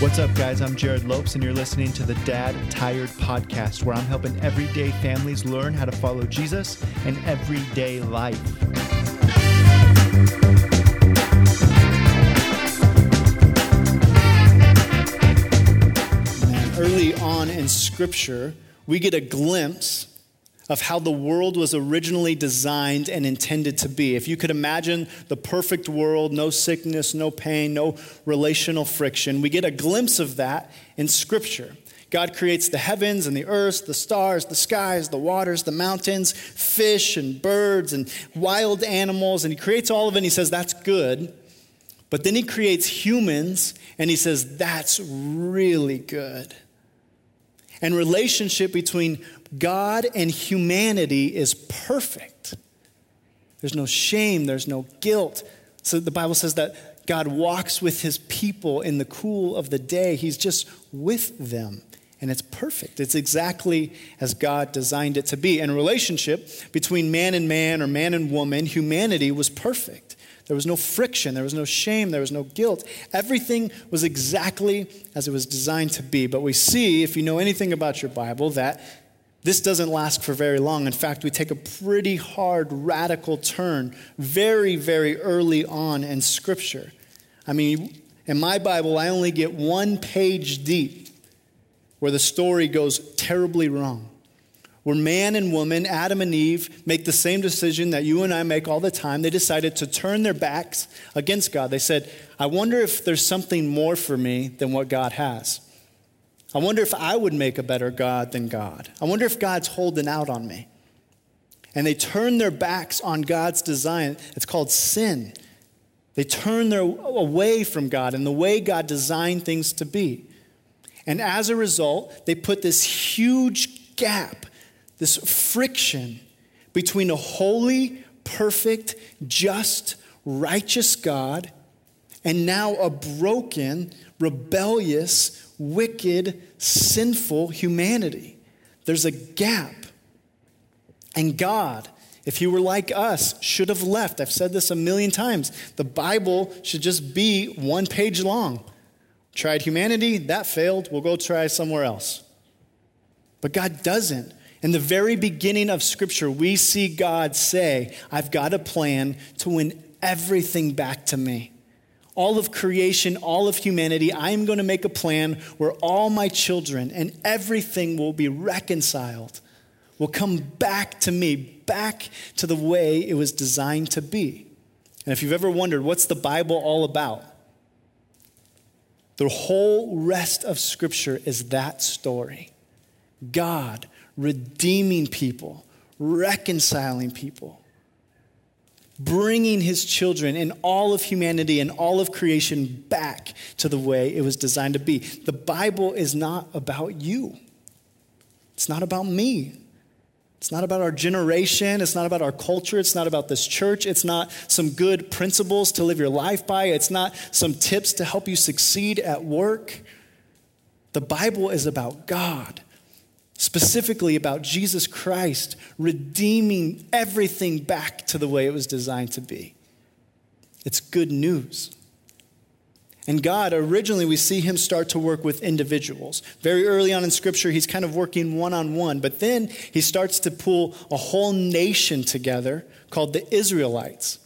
What's up, guys? I'm Jerrad Lopes, and you're listening to the Dad Tired Podcast, where I'm helping everyday families learn how to follow Jesus in everyday life. Early on in Scripture, we get a glimpse of how the world was originally designed and intended to be. If you could imagine the perfect world, no sickness, no pain, no relational friction, we get a glimpse of that in Scripture. God creates the heavens and the earth, the stars, the skies, the waters, the mountains, fish and birds and wild animals, and He creates all of it and He says, That's good. But then He creates humans and He says, That's really good. And relationship between God and humanity is perfect. There's no shame, there's no guilt. So the Bible says that God walks with his people in the cool of the day. He's just with them. And it's perfect. It's exactly as God designed it to be. And relationship between man and man or man and woman, humanity was perfect. There was no friction, there was no shame, there was no guilt. Everything was exactly as it was designed to be. But we see, if you know anything about your Bible, that this doesn't last for very long. In fact, we take a pretty hard, radical turn very, very early on in Scripture. I mean, in my Bible, I only get one page deep where the story goes terribly wrong. Where man and woman, Adam and Eve, make the same decision that you and I make all the time. They decided to turn their backs against God. They said, I wonder if there's something more for me than what God has. I wonder if I would make a better God than God. I wonder if God's holding out on me. And they turn their backs on God's design. It's called sin. They turn their away from God and the way God designed things to be. And as a result, they put this huge gap, this friction between a holy, perfect, just, righteous God and now a broken, rebellious, wicked, sinful humanity. There's a gap. And God, if He were like us, should have left. I've said this a million times. The Bible should just be one page long. Tried humanity, that failed. We'll go try somewhere else. But God doesn't. In the very beginning of Scripture, we see God say, I've got a plan to win everything back to me all of creation, all of humanity, I am going to make a plan where all my children and everything will be reconciled, will come back to me, back to the way it was designed to be. And if you've ever wondered, what's the Bible all about? The whole rest of Scripture is that story God redeeming people, reconciling people bringing his children and all of humanity and all of creation back to the way it was designed to be. The Bible is not about you, it's not about me. It's not about our generation. It's not about our culture. It's not about this church. It's not some good principles to live your life by. It's not some tips to help you succeed at work. The Bible is about God specifically about Jesus Christ redeeming everything back to the way it was designed to be. It's good news. And God, originally, we see him start to work with individuals. Very early on in Scripture, he's kind of working one on one, but then he starts to pull a whole nation together called the Israelites.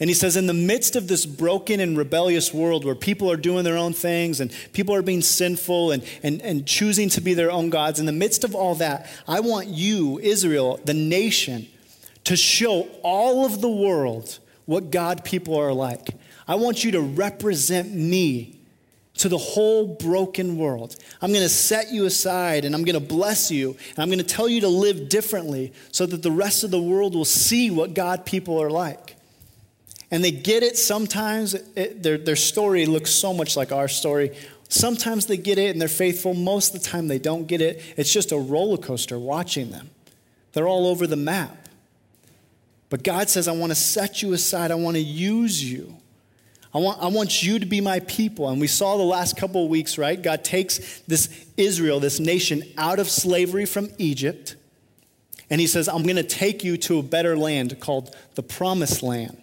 And he says, in the midst of this broken and rebellious world where people are doing their own things and people are being sinful and, and, and choosing to be their own gods, in the midst of all that, I want you, Israel, the nation, to show all of the world what God people are like. I want you to represent me to the whole broken world. I'm going to set you aside and I'm going to bless you and I'm going to tell you to live differently so that the rest of the world will see what God people are like. And they get it sometimes. It, their, their story looks so much like our story. Sometimes they get it and they're faithful. Most of the time they don't get it. It's just a roller coaster watching them. They're all over the map. But God says, I want to set you aside. I want to use you. I want, I want you to be my people. And we saw the last couple of weeks, right? God takes this Israel, this nation, out of slavery from Egypt. And he says, I'm going to take you to a better land called the promised land.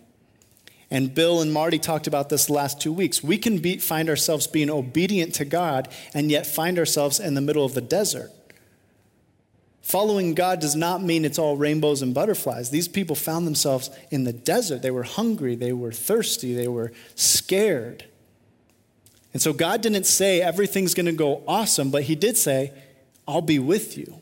And Bill and Marty talked about this last two weeks. We can be, find ourselves being obedient to God and yet find ourselves in the middle of the desert. Following God does not mean it's all rainbows and butterflies. These people found themselves in the desert. They were hungry, they were thirsty, they were scared. And so God didn't say everything's going to go awesome, but He did say, I'll be with you.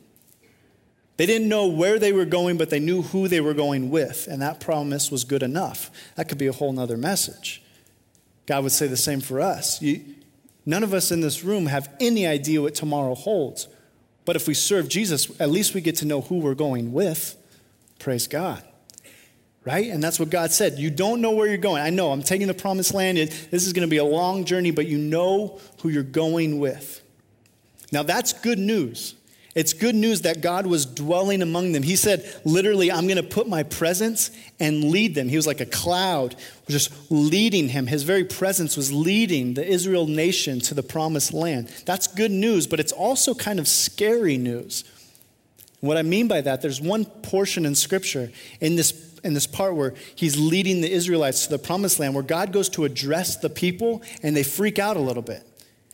They didn't know where they were going, but they knew who they were going with, and that promise was good enough. That could be a whole nother message. God would say the same for us. You, none of us in this room have any idea what tomorrow holds. But if we serve Jesus, at least we get to know who we're going with. Praise God. Right? And that's what God said. You don't know where you're going. I know, I'm taking the promised land. This is going to be a long journey, but you know who you're going with. Now, that's good news. It's good news that God was dwelling among them. He said, literally, I'm going to put my presence and lead them. He was like a cloud, just leading him. His very presence was leading the Israel nation to the promised land. That's good news, but it's also kind of scary news. What I mean by that, there's one portion in Scripture in this in this part where he's leading the Israelites to the promised land, where God goes to address the people and they freak out a little bit.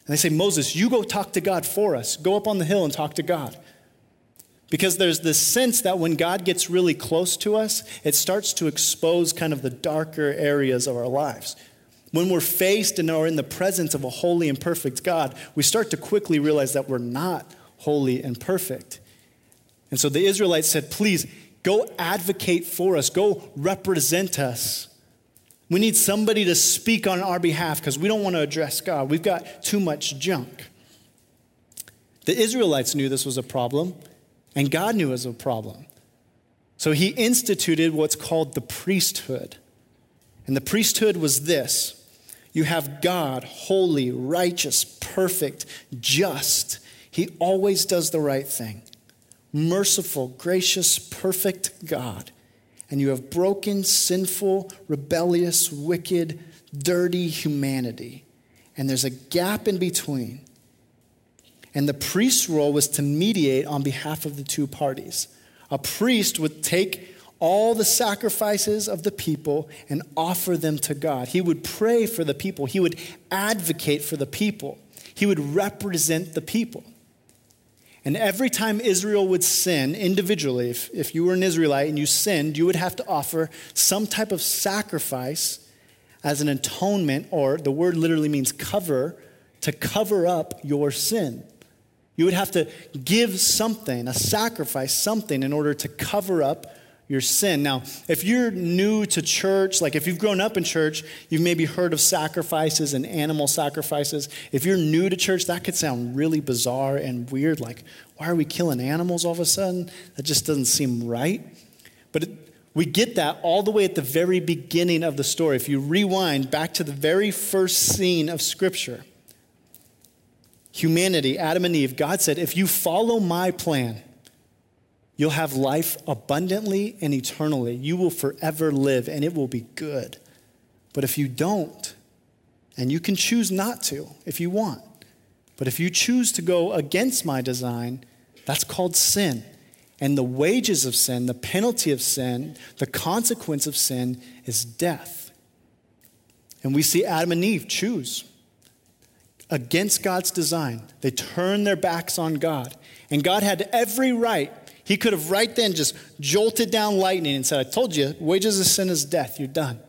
And they say, Moses, you go talk to God for us. Go up on the hill and talk to God. Because there's this sense that when God gets really close to us, it starts to expose kind of the darker areas of our lives. When we're faced and are in the presence of a holy and perfect God, we start to quickly realize that we're not holy and perfect. And so the Israelites said, Please go advocate for us, go represent us. We need somebody to speak on our behalf because we don't want to address God. We've got too much junk. The Israelites knew this was a problem, and God knew it was a problem. So he instituted what's called the priesthood. And the priesthood was this you have God, holy, righteous, perfect, just. He always does the right thing. Merciful, gracious, perfect God and you have broken, sinful, rebellious, wicked, dirty humanity. And there's a gap in between. And the priest's role was to mediate on behalf of the two parties. A priest would take all the sacrifices of the people and offer them to God. He would pray for the people, he would advocate for the people, he would represent the people. And every time Israel would sin individually, if, if you were an Israelite and you sinned, you would have to offer some type of sacrifice as an atonement, or the word literally means cover, to cover up your sin. You would have to give something, a sacrifice, something, in order to cover up your sin. Now, if you're new to church, like if you've grown up in church, you've maybe heard of sacrifices and animal sacrifices. If you're new to church, that could sound really bizarre and weird. Like, why are we killing animals all of a sudden? That just doesn't seem right. But it, we get that all the way at the very beginning of the story. If you rewind back to the very first scene of Scripture, humanity, Adam and Eve, God said, if you follow my plan, You'll have life abundantly and eternally. You will forever live, and it will be good. But if you don't, and you can choose not to if you want, but if you choose to go against my design, that's called sin. And the wages of sin, the penalty of sin, the consequence of sin is death. And we see Adam and Eve choose against God's design. They turn their backs on God. And God had every right he could have right then just jolted down lightning and said, I told you, wages of sin is death, you're done.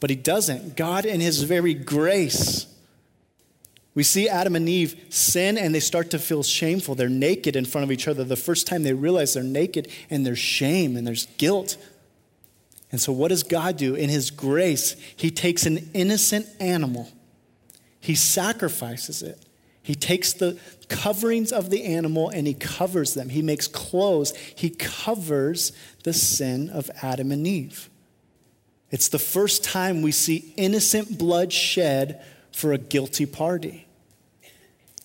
But he doesn't. God, in his very grace, we see Adam and Eve sin and they start to feel shameful. They're naked in front of each other. The first time they realize they're naked and there's shame and there's guilt. And so, what does God do? In His grace, He takes an innocent animal, He sacrifices it, he takes the coverings of the animal and he covers them. He makes clothes. He covers the sin of Adam and Eve. It's the first time we see innocent blood shed for a guilty party.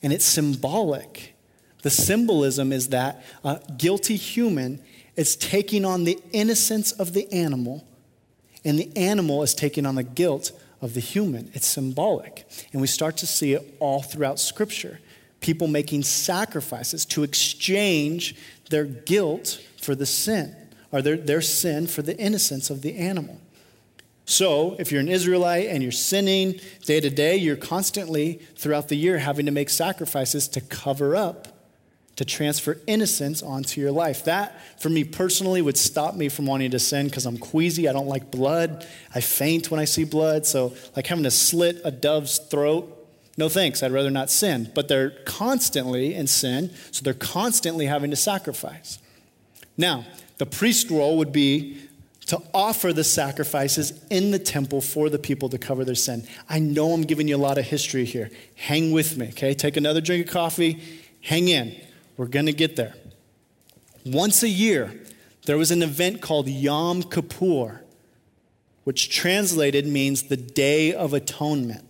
And it's symbolic. The symbolism is that a guilty human is taking on the innocence of the animal, and the animal is taking on the guilt of the human. It's symbolic. And we start to see it all throughout Scripture. People making sacrifices to exchange their guilt for the sin, or their, their sin for the innocence of the animal. So, if you're an Israelite and you're sinning day to day, you're constantly throughout the year having to make sacrifices to cover up, to transfer innocence onto your life. That, for me personally, would stop me from wanting to sin because I'm queasy. I don't like blood. I faint when I see blood. So, like having to slit a dove's throat, no thanks. I'd rather not sin. But they're constantly in sin, so they're constantly having to sacrifice. Now, the priest role would be to offer the sacrifices in the temple for the people to cover their sin. I know I'm giving you a lot of history here. Hang with me, okay? Take another drink of coffee, hang in. We're going to get there. Once a year, there was an event called Yom Kippur, which translated means the Day of Atonement.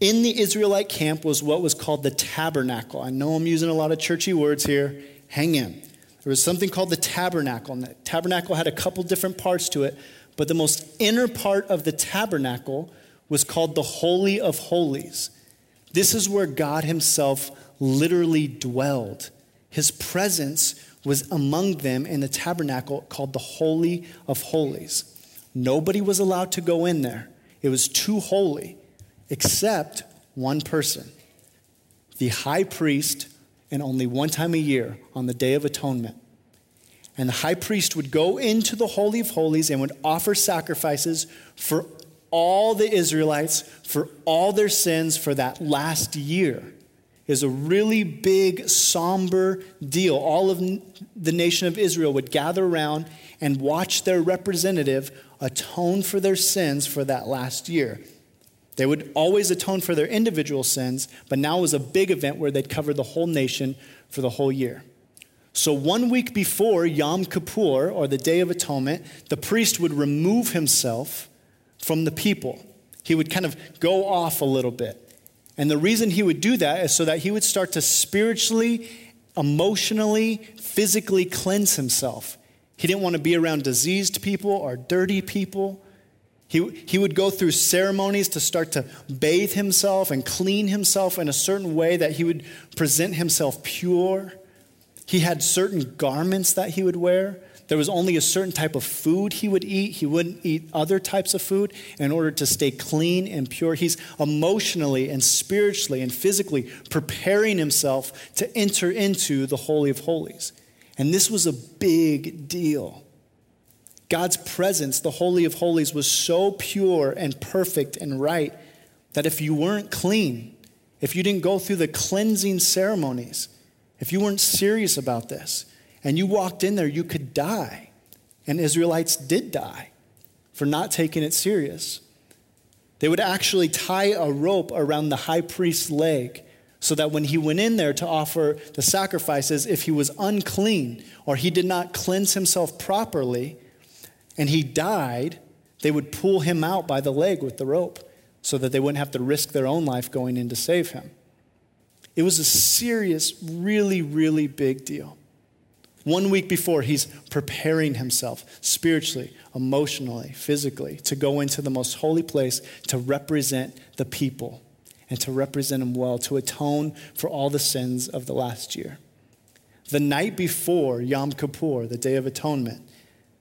In the Israelite camp was what was called the tabernacle. I know I'm using a lot of churchy words here. Hang in. There was something called the tabernacle, and the tabernacle had a couple different parts to it, but the most inner part of the tabernacle was called the Holy of Holies. This is where God Himself literally dwelled. His presence was among them in the tabernacle called the Holy of Holies. Nobody was allowed to go in there, it was too holy, except one person the high priest and only one time a year on the Day of Atonement. And the high priest would go into the Holy of Holies and would offer sacrifices for all the Israelites, for all their sins for that last year. Is a really big, somber deal. All of the nation of Israel would gather around and watch their representative atone for their sins for that last year. They would always atone for their individual sins, but now was a big event where they'd cover the whole nation for the whole year. So, one week before Yom Kippur, or the Day of Atonement, the priest would remove himself from the people. He would kind of go off a little bit. And the reason he would do that is so that he would start to spiritually, emotionally, physically cleanse himself. He didn't want to be around diseased people or dirty people. He, he would go through ceremonies to start to bathe himself and clean himself in a certain way that he would present himself pure. He had certain garments that he would wear. There was only a certain type of food he would eat. He wouldn't eat other types of food in order to stay clean and pure. He's emotionally and spiritually and physically preparing himself to enter into the Holy of Holies. And this was a big deal. God's presence, the Holy of Holies, was so pure and perfect and right that if you weren't clean, if you didn't go through the cleansing ceremonies, if you weren't serious about this, and you walked in there, you could die. And Israelites did die for not taking it serious. They would actually tie a rope around the high priest's leg so that when he went in there to offer the sacrifices, if he was unclean or he did not cleanse himself properly, and he died, they would pull him out by the leg with the rope so that they wouldn't have to risk their own life going in to save him. It was a serious, really, really big deal. One week before, he's preparing himself spiritually, emotionally, physically to go into the most holy place to represent the people and to represent them well, to atone for all the sins of the last year. The night before Yom Kippur, the Day of Atonement,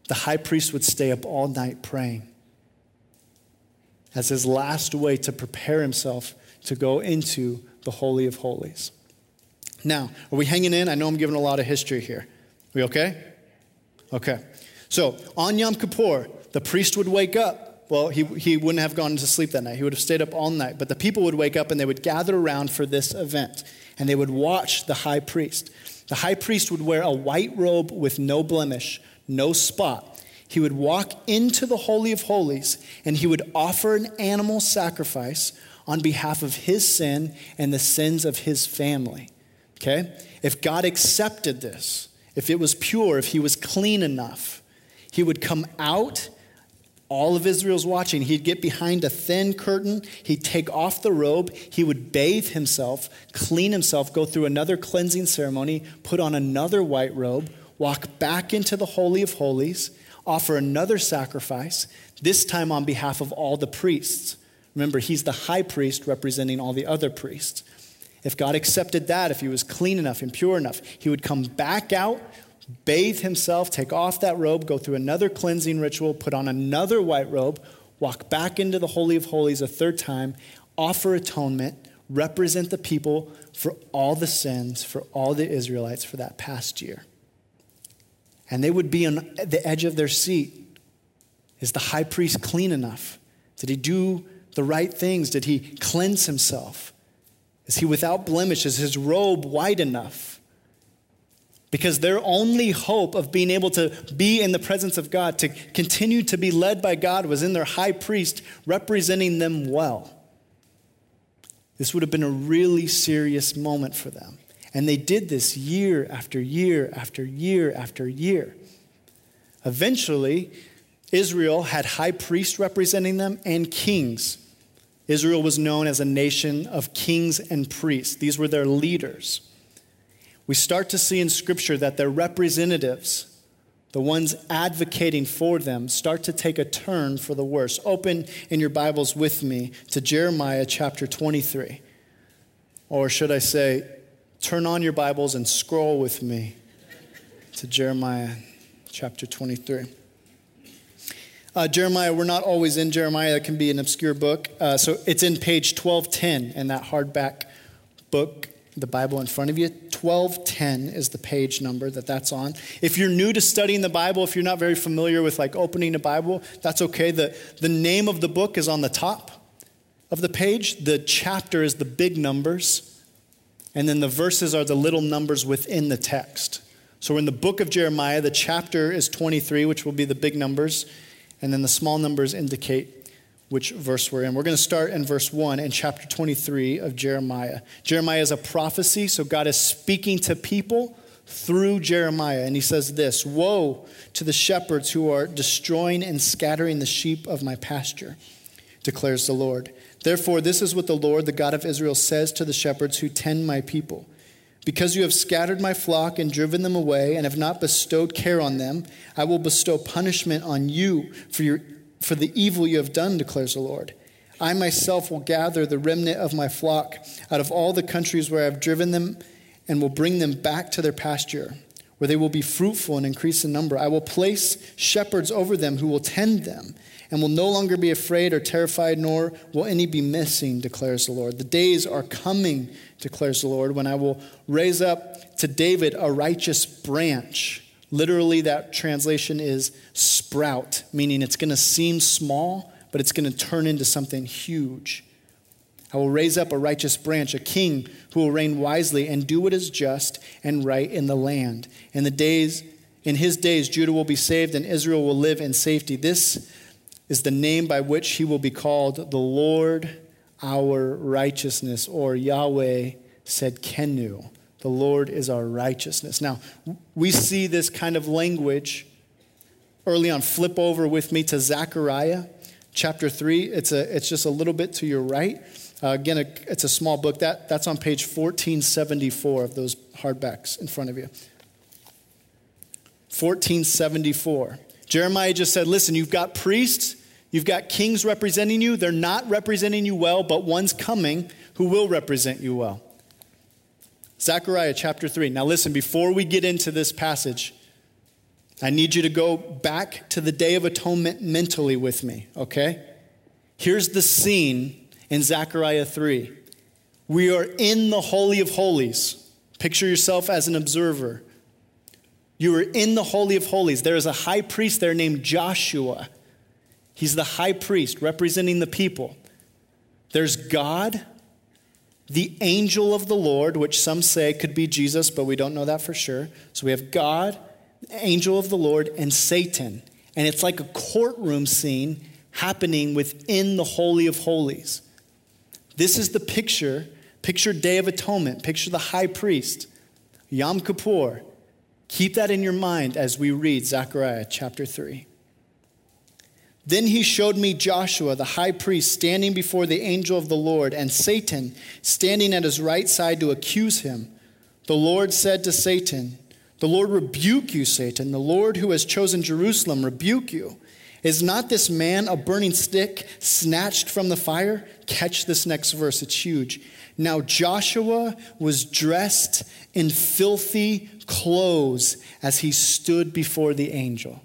the high priest would stay up all night praying as his last way to prepare himself to go into the Holy of Holies. Now, are we hanging in? I know I'm giving a lot of history here. We okay? Okay. So, on Yom Kippur, the priest would wake up. Well, he, he wouldn't have gone to sleep that night. He would have stayed up all night. But the people would wake up and they would gather around for this event. And they would watch the high priest. The high priest would wear a white robe with no blemish, no spot. He would walk into the Holy of Holies and he would offer an animal sacrifice on behalf of his sin and the sins of his family. Okay? If God accepted this, if it was pure, if he was clean enough, he would come out. All of Israel's watching. He'd get behind a thin curtain. He'd take off the robe. He would bathe himself, clean himself, go through another cleansing ceremony, put on another white robe, walk back into the Holy of Holies, offer another sacrifice, this time on behalf of all the priests. Remember, he's the high priest representing all the other priests. If God accepted that, if he was clean enough and pure enough, he would come back out, bathe himself, take off that robe, go through another cleansing ritual, put on another white robe, walk back into the Holy of Holies a third time, offer atonement, represent the people for all the sins, for all the Israelites for that past year. And they would be on the edge of their seat. Is the high priest clean enough? Did he do the right things? Did he cleanse himself? Is he without blemish? Is his robe white enough? Because their only hope of being able to be in the presence of God, to continue to be led by God, was in their high priest representing them well. This would have been a really serious moment for them. And they did this year after year after year after year. Eventually, Israel had high priests representing them and kings. Israel was known as a nation of kings and priests, these were their leaders. We start to see in Scripture that their representatives, the ones advocating for them, start to take a turn for the worse. Open in your Bibles with me to Jeremiah chapter 23. Or should I say, turn on your Bibles and scroll with me to Jeremiah chapter 23. Uh, Jeremiah, we're not always in Jeremiah. That can be an obscure book. Uh, so it's in page 1210 in that hardback book, the Bible in front of you. 1210 is the page number that that's on. If you're new to studying the Bible, if you're not very familiar with like opening a Bible, that's okay. The, the name of the book is on the top of the page. The chapter is the big numbers. And then the verses are the little numbers within the text. So in the book of Jeremiah, the chapter is 23, which will be the big numbers and then the small numbers indicate which verse we're in. We're going to start in verse 1 in chapter 23 of Jeremiah. Jeremiah is a prophecy, so God is speaking to people through Jeremiah. And he says this Woe to the shepherds who are destroying and scattering the sheep of my pasture, declares the Lord. Therefore, this is what the Lord, the God of Israel, says to the shepherds who tend my people. Because you have scattered my flock and driven them away and have not bestowed care on them, I will bestow punishment on you for, your, for the evil you have done, declares the Lord. I myself will gather the remnant of my flock out of all the countries where I have driven them and will bring them back to their pasture, where they will be fruitful and increase in number. I will place shepherds over them who will tend them and will no longer be afraid or terrified, nor will any be missing, declares the Lord. The days are coming, declares the Lord, when I will raise up to David a righteous branch. Literally, that translation is sprout, meaning it's going to seem small, but it's going to turn into something huge. I will raise up a righteous branch, a king who will reign wisely and do what is just and right in the land. In the days in his days Judah will be saved and Israel will live in safety. This is the name by which he will be called the Lord our righteousness, or Yahweh Tsidkenu. The Lord is our righteousness. Now, we see this kind of language early on. Flip over with me to Zechariah chapter 3. It's, a, it's just a little bit to your right. Uh, again, it's a small book. That, that's on page 1474 of those hardbacks in front of you. 1474. Jeremiah just said, Listen, you've got priests, you've got kings representing you. They're not representing you well, but one's coming who will represent you well. Zechariah chapter 3. Now, listen, before we get into this passage, I need you to go back to the Day of Atonement mentally with me, okay? Here's the scene in Zechariah 3. We are in the Holy of Holies. Picture yourself as an observer. You are in the Holy of Holies. There is a high priest there named Joshua. He's the high priest representing the people. There's God, the angel of the Lord, which some say could be Jesus, but we don't know that for sure. So we have God, the angel of the Lord, and Satan. And it's like a courtroom scene happening within the Holy of Holies. This is the picture, picture Day of Atonement, picture the high priest, Yom Kippur. Keep that in your mind as we read Zechariah chapter 3. Then he showed me Joshua, the high priest, standing before the angel of the Lord, and Satan standing at his right side to accuse him. The Lord said to Satan, The Lord rebuke you, Satan. The Lord who has chosen Jerusalem rebuke you. Is not this man a burning stick snatched from the fire? Catch this next verse, it's huge. Now Joshua was dressed in filthy clothes as he stood before the angel.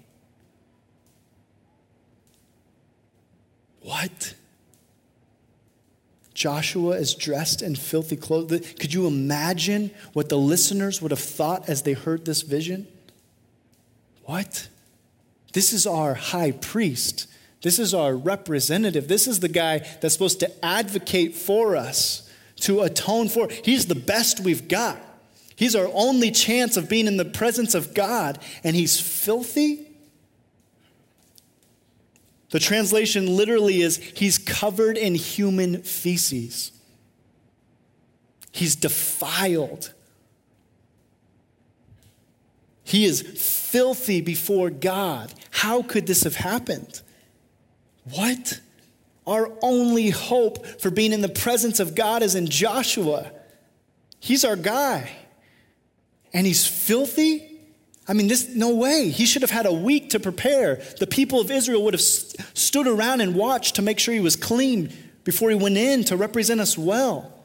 What? Joshua is dressed in filthy clothes. Could you imagine what the listeners would have thought as they heard this vision? What? This is our high priest. This is our representative. This is the guy that's supposed to advocate for us, to atone for. He's the best we've got. He's our only chance of being in the presence of God, and he's filthy? The translation literally is He's covered in human feces. He's defiled. He is filthy before God. How could this have happened? What? Our only hope for being in the presence of God is in Joshua. He's our guy. And he's filthy? I mean, this, no way. He should have had a week to prepare. The people of Israel would have st- stood around and watched to make sure he was clean before he went in to represent us well.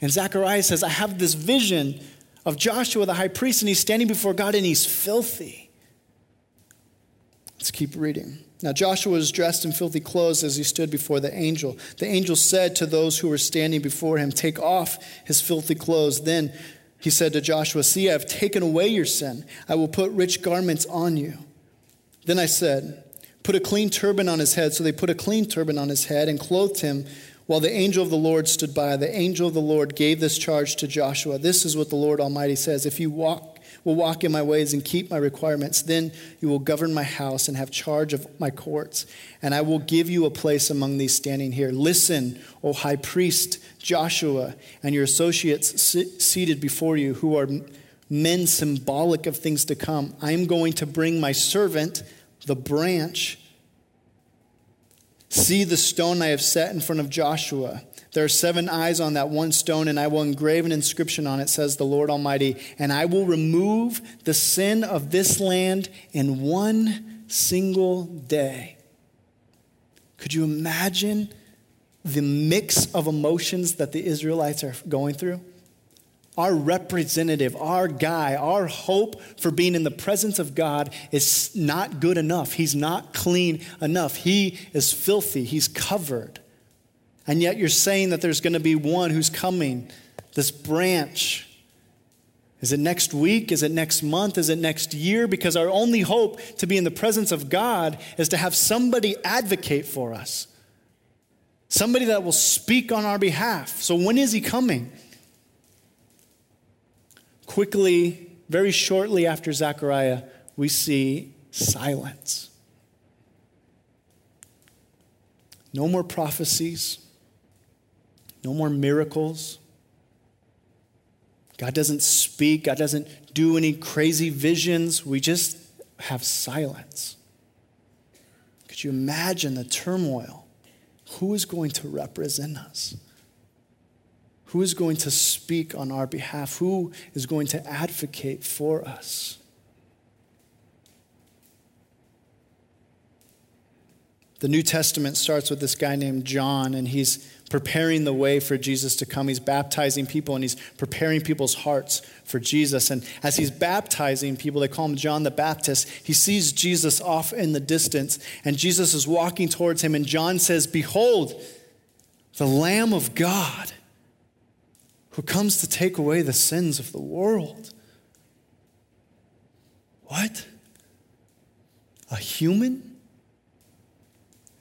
And Zechariah says, I have this vision of Joshua the high priest, and he's standing before God and he's filthy. Let's keep reading. Now, Joshua was dressed in filthy clothes as he stood before the angel. The angel said to those who were standing before him, Take off his filthy clothes. Then he said to Joshua, See, I have taken away your sin. I will put rich garments on you. Then I said, Put a clean turban on his head. So they put a clean turban on his head and clothed him while the angel of the Lord stood by. The angel of the Lord gave this charge to Joshua This is what the Lord Almighty says If you walk will walk in my ways and keep my requirements. Then you will govern my house and have charge of my courts, and I will give you a place among these standing here. Listen, O high priest Joshua, and your associates seated before you, who are men symbolic of things to come. I am going to bring my servant, the branch. See the stone I have set in front of Joshua. There are seven eyes on that one stone, and I will engrave an inscription on it, says the Lord Almighty, and I will remove the sin of this land in one single day. Could you imagine the mix of emotions that the Israelites are going through? Our representative, our guy, our hope for being in the presence of God is not good enough. He's not clean enough. He is filthy. He's covered. And yet you're saying that there's going to be one who's coming, this branch. Is it next week? Is it next month? Is it next year? Because our only hope to be in the presence of God is to have somebody advocate for us, somebody that will speak on our behalf. So when is he coming? Quickly, very shortly after Zechariah, we see silence. No more prophecies. No more miracles. God doesn't speak. God doesn't do any crazy visions. We just have silence. Could you imagine the turmoil? Who is going to represent us? Who is going to speak on our behalf? Who is going to advocate for us? The New Testament starts with this guy named John, and he's preparing the way for Jesus to come. He's baptizing people and he's preparing people's hearts for Jesus. And as he's baptizing people, they call him John the Baptist, he sees Jesus off in the distance and Jesus is walking towards him. And John says, Behold, the Lamb of God who comes to take away the sins of the world. What? A human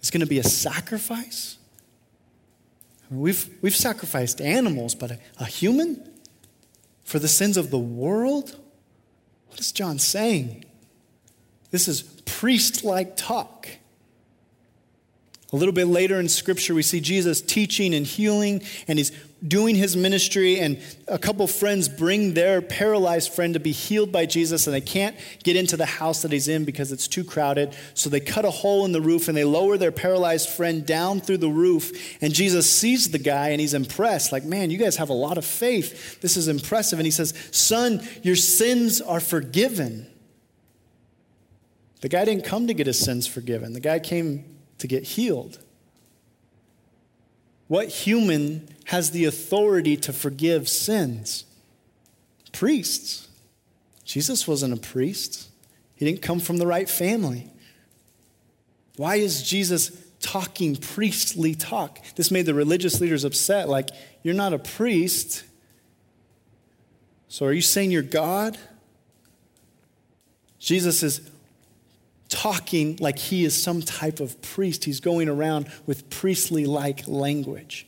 is going to be a sacrifice? We've, we've sacrificed animals, but a, a human for the sins of the world? What is John saying? This is priest like talk. A little bit later in Scripture, we see Jesus teaching and healing, and he's doing his ministry, and a couple friends bring their paralyzed friend to be healed by Jesus, and they can't get into the house that he's in because it's too crowded. So they cut a hole in the roof and they lower their paralyzed friend down through the roof. And Jesus sees the guy and he's impressed, like, man, you guys have a lot of faith. This is impressive. And he says, Son, your sins are forgiven. The guy didn't come to get his sins forgiven, the guy came to get healed. What human has the authority to forgive sins? Priests. Jesus wasn't a priest, he didn't come from the right family. Why is Jesus talking priestly talk? This made the religious leaders upset. Like, you're not a priest. So are you saying you're God? Jesus is talking like he is some type of priest. He's going around with priestly like language.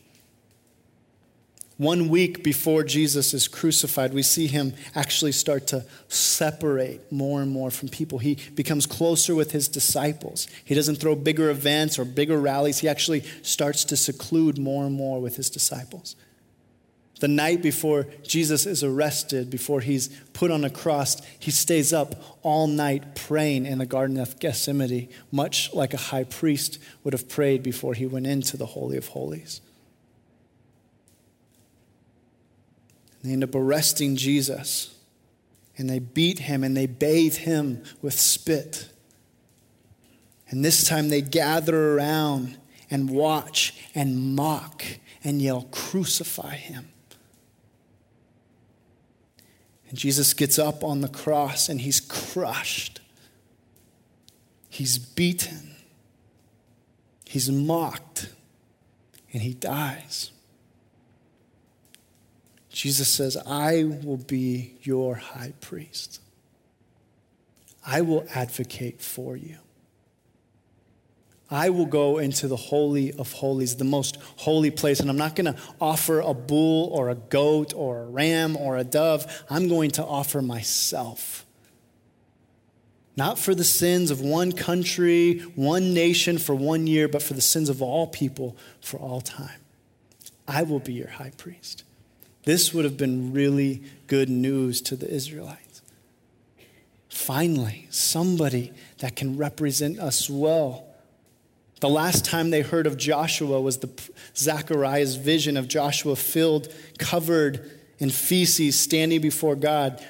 One week before Jesus is crucified, we see him actually start to separate more and more from people. He becomes closer with his disciples. He doesn't throw bigger events or bigger rallies. He actually starts to seclude more and more with his disciples. The night before Jesus is arrested, before he's put on a cross, he stays up all night praying in the Garden of Gethsemane, much like a high priest would have prayed before he went into the Holy of Holies. And they end up arresting Jesus, and they beat him and they bathe him with spit. And this time they gather around and watch and mock and yell, Crucify him. And Jesus gets up on the cross and he's crushed. He's beaten. He's mocked. And he dies. Jesus says, I will be your high priest. I will advocate for you. I will go into the Holy of Holies, the most holy place, and I'm not going to offer a bull or a goat or a ram or a dove. I'm going to offer myself. Not for the sins of one country, one nation for one year, but for the sins of all people for all time. I will be your high priest. This would have been really good news to the Israelites. Finally, somebody that can represent us well the last time they heard of Joshua was the Zechariah's vision of Joshua filled, covered in feces, standing before God,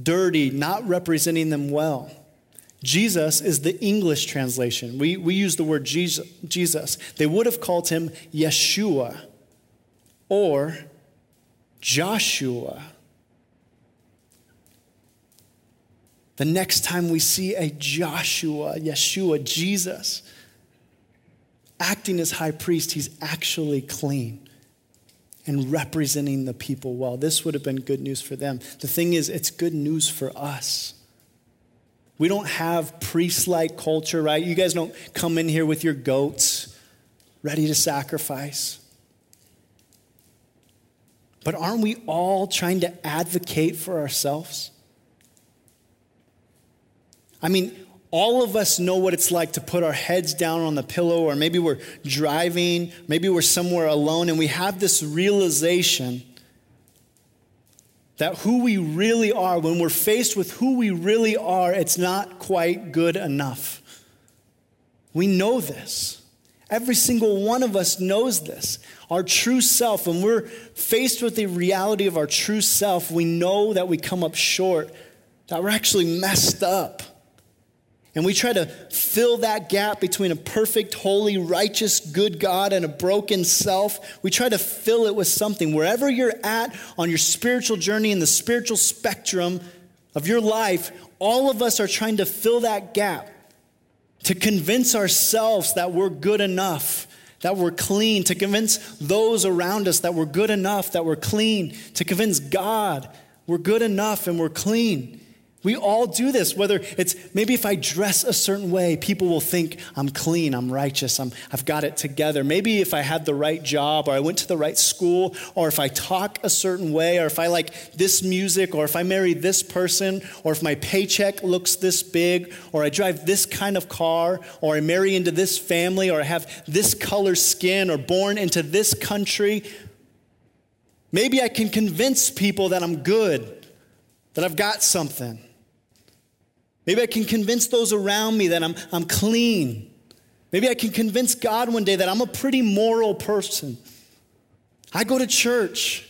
dirty, not representing them well. Jesus is the English translation. We, we use the word Jesus. They would have called him Yeshua or Joshua. The next time we see a Joshua, Yeshua, Jesus, acting as high priest, he's actually clean and representing the people well. This would have been good news for them. The thing is, it's good news for us. We don't have priest like culture, right? You guys don't come in here with your goats ready to sacrifice. But aren't we all trying to advocate for ourselves? I mean, all of us know what it's like to put our heads down on the pillow, or maybe we're driving, maybe we're somewhere alone, and we have this realization that who we really are, when we're faced with who we really are, it's not quite good enough. We know this. Every single one of us knows this. Our true self, when we're faced with the reality of our true self, we know that we come up short, that we're actually messed up. And we try to fill that gap between a perfect, holy, righteous, good God and a broken self. We try to fill it with something. Wherever you're at on your spiritual journey in the spiritual spectrum of your life, all of us are trying to fill that gap to convince ourselves that we're good enough, that we're clean, to convince those around us that we're good enough, that we're clean, to convince God we're good enough and we're clean. We all do this, whether it's maybe if I dress a certain way, people will think I'm clean, I'm righteous, I'm, I've got it together. Maybe if I had the right job, or I went to the right school, or if I talk a certain way, or if I like this music, or if I marry this person, or if my paycheck looks this big, or I drive this kind of car, or I marry into this family, or I have this color skin, or born into this country, maybe I can convince people that I'm good, that I've got something. Maybe I can convince those around me that I'm, I'm clean. Maybe I can convince God one day that I'm a pretty moral person. I go to church.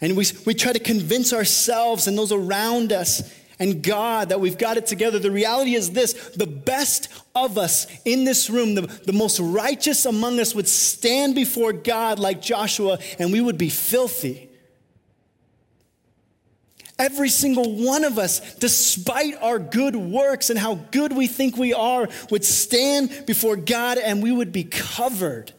And we, we try to convince ourselves and those around us. and God that we've got it together. The reality is this the best of us in this room, the, the most righteous among us, would stand before God like Joshua and we would be filthy. Every single one of us, despite our good works and how good we think we are, would stand before God and we would be covered.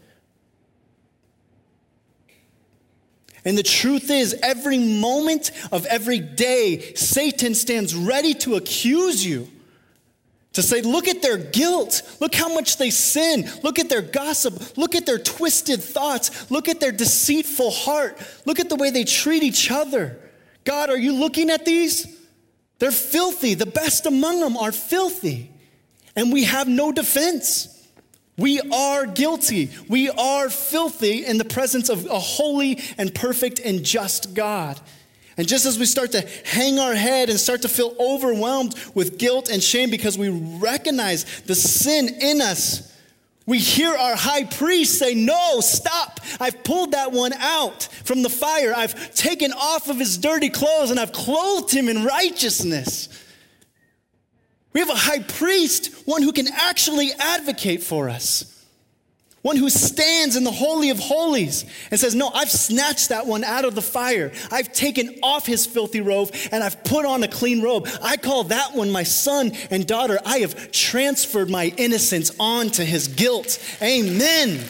And the truth is, every moment of every day, Satan stands ready to accuse you. To say, look at their guilt. Look how much they sin. Look at their gossip. Look at their twisted thoughts. Look at their deceitful heart. Look at the way they treat each other. God, are you looking at these? They're filthy. The best among them are filthy. And we have no defense. We are guilty. We are filthy in the presence of a holy and perfect and just God. And just as we start to hang our head and start to feel overwhelmed with guilt and shame because we recognize the sin in us, we hear our high priest say, No, stop. I've pulled that one out from the fire. I've taken off of his dirty clothes and I've clothed him in righteousness. We have a high priest, one who can actually advocate for us. One who stands in the Holy of Holies and says, No, I've snatched that one out of the fire. I've taken off his filthy robe and I've put on a clean robe. I call that one my son and daughter. I have transferred my innocence onto his guilt. Amen.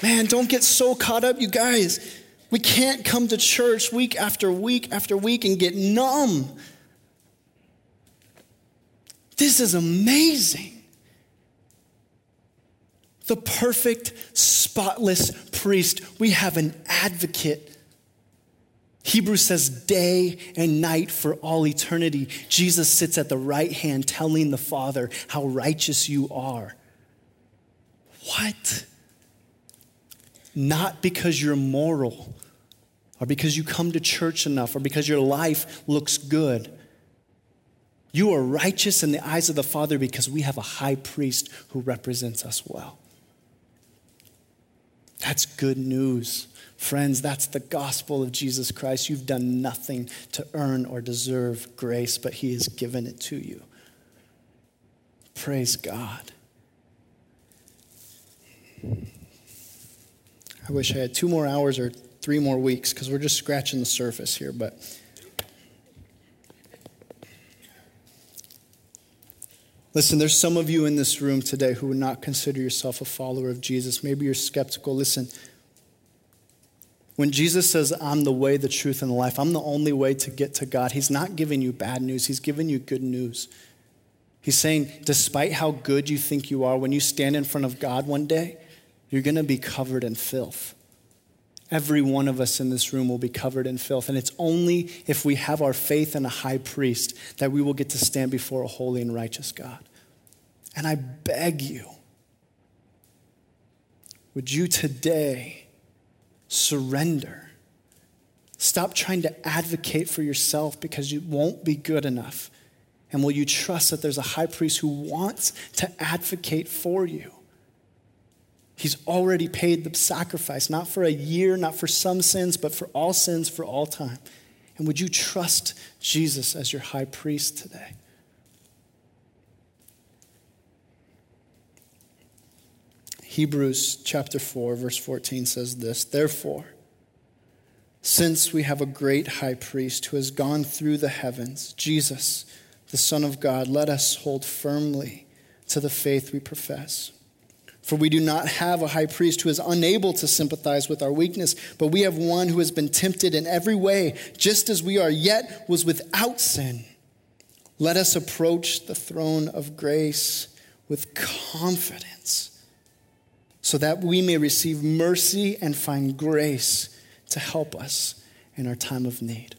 Man, don't get so caught up, you guys. We can't come to church week after week after week and get numb. This is amazing. The perfect, spotless priest. We have an advocate. Hebrews says day and night for all eternity. Jesus sits at the right hand telling the Father how righteous you are. What? Not because you're moral, or because you come to church enough, or because your life looks good. You are righteous in the eyes of the Father because we have a high priest who represents us well. That's good news. Friends, that's the gospel of Jesus Christ. You've done nothing to earn or deserve grace, but He has given it to you. Praise God. I wish I had two more hours or three more weeks because we're just scratching the surface here, but. Listen, there's some of you in this room today who would not consider yourself a follower of Jesus. Maybe you're skeptical. Listen, when Jesus says, I'm the way, the truth, and the life, I'm the only way to get to God, He's not giving you bad news, He's giving you good news. He's saying, despite how good you think you are, when you stand in front of God one day, you're going to be covered in filth. Every one of us in this room will be covered in filth. And it's only if we have our faith in a high priest that we will get to stand before a holy and righteous God. And I beg you, would you today surrender? Stop trying to advocate for yourself because you won't be good enough. And will you trust that there's a high priest who wants to advocate for you? He's already paid the sacrifice, not for a year, not for some sins, but for all sins for all time. And would you trust Jesus as your high priest today? Hebrews chapter 4, verse 14 says this Therefore, since we have a great high priest who has gone through the heavens, Jesus, the Son of God, let us hold firmly to the faith we profess. For we do not have a high priest who is unable to sympathize with our weakness, but we have one who has been tempted in every way, just as we are, yet was without sin. Let us approach the throne of grace with confidence, so that we may receive mercy and find grace to help us in our time of need.